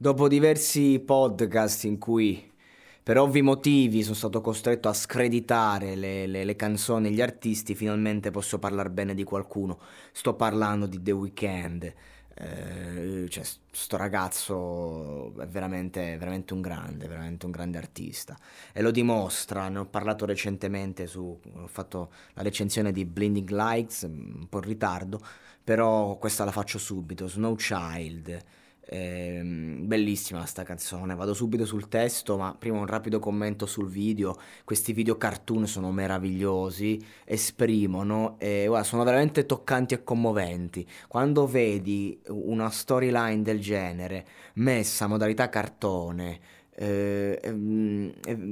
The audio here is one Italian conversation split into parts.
Dopo diversi podcast in cui per ovvi motivi sono stato costretto a screditare le, le, le canzoni e gli artisti, finalmente posso parlare bene di qualcuno. Sto parlando di The Weeknd. Eh, cioè, sto ragazzo è veramente, veramente un grande, veramente un grande artista. E lo dimostra, ne ho parlato recentemente su, ho fatto la recensione di Blinding Lights, un po' in ritardo, però questa la faccio subito, Snow Child. Eh, bellissima sta canzone, vado subito sul testo, ma prima un rapido commento sul video. Questi video cartoon sono meravigliosi, esprimono e guarda, sono veramente toccanti e commoventi. Quando vedi una storyline del genere messa a modalità cartone, eh, è,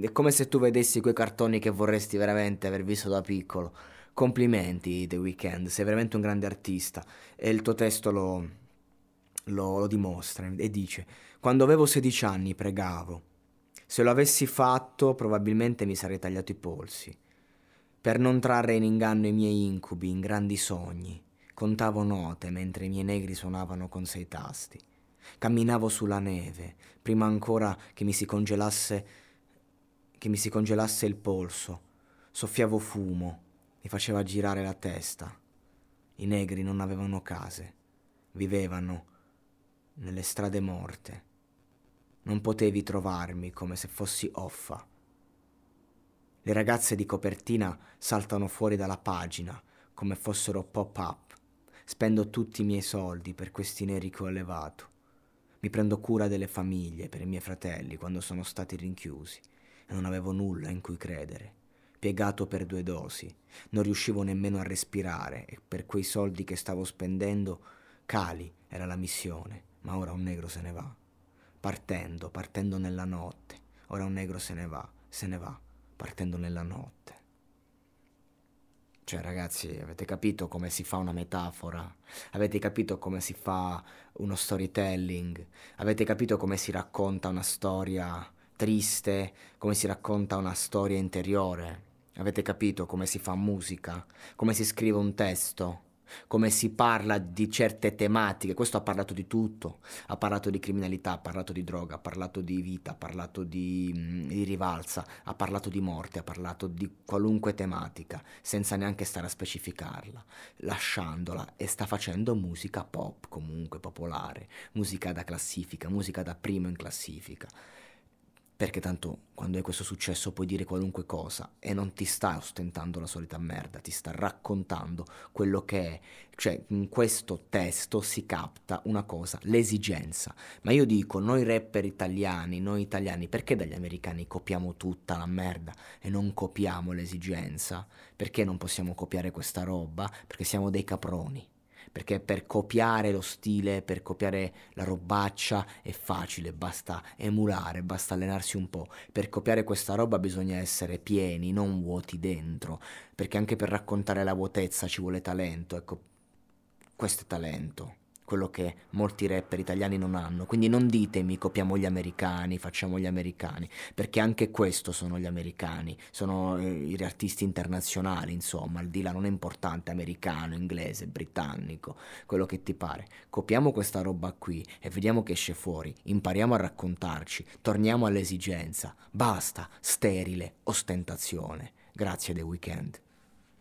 è come se tu vedessi quei cartoni che vorresti veramente aver visto da piccolo. Complimenti The Weeknd, sei veramente un grande artista e il tuo testo lo lo, lo dimostra e dice, quando avevo 16 anni pregavo, se lo avessi fatto probabilmente mi sarei tagliato i polsi, per non trarre in inganno i miei incubi in grandi sogni. Contavo note mentre i miei negri suonavano con sei tasti. Camminavo sulla neve, prima ancora che mi si congelasse che mi si congelasse il polso. Soffiavo fumo, mi faceva girare la testa. I negri non avevano case, vivevano nelle strade morte. Non potevi trovarmi come se fossi offa. Le ragazze di copertina saltano fuori dalla pagina come fossero pop-up. Spendo tutti i miei soldi per questi neri che ho allevato. Mi prendo cura delle famiglie per i miei fratelli quando sono stati rinchiusi e non avevo nulla in cui credere. Piegato per due dosi, non riuscivo nemmeno a respirare e per quei soldi che stavo spendendo, Cali era la missione ma ora un negro se ne va. Partendo, partendo nella notte. Ora un negro se ne va, se ne va, partendo nella notte. Cioè, ragazzi, avete capito come si fa una metafora? Avete capito come si fa uno storytelling? Avete capito come si racconta una storia triste? Come si racconta una storia interiore? Avete capito come si fa musica? Come si scrive un testo? Come si parla di certe tematiche, questo ha parlato di tutto, ha parlato di criminalità, ha parlato di droga, ha parlato di vita, ha parlato di, mm, di rivalsa, ha parlato di morte, ha parlato di qualunque tematica, senza neanche stare a specificarla, lasciandola e sta facendo musica pop comunque popolare, musica da classifica, musica da primo in classifica perché tanto quando hai questo successo puoi dire qualunque cosa e non ti sta ostentando la solita merda, ti sta raccontando quello che è. Cioè, in questo testo si capta una cosa, l'esigenza. Ma io dico, noi rapper italiani, noi italiani, perché dagli americani copiamo tutta la merda e non copiamo l'esigenza? Perché non possiamo copiare questa roba? Perché siamo dei caproni perché per copiare lo stile, per copiare la robaccia è facile, basta emulare, basta allenarsi un po'. Per copiare questa roba bisogna essere pieni, non vuoti dentro, perché anche per raccontare la vuotezza ci vuole talento, ecco, questo è talento quello che molti rapper italiani non hanno. Quindi non ditemi copiamo gli americani, facciamo gli americani, perché anche questo sono gli americani, sono eh, gli artisti internazionali, insomma, il di là non è importante, americano, inglese, britannico, quello che ti pare. Copiamo questa roba qui e vediamo che esce fuori, impariamo a raccontarci, torniamo all'esigenza, basta sterile ostentazione. Grazie The Weeknd.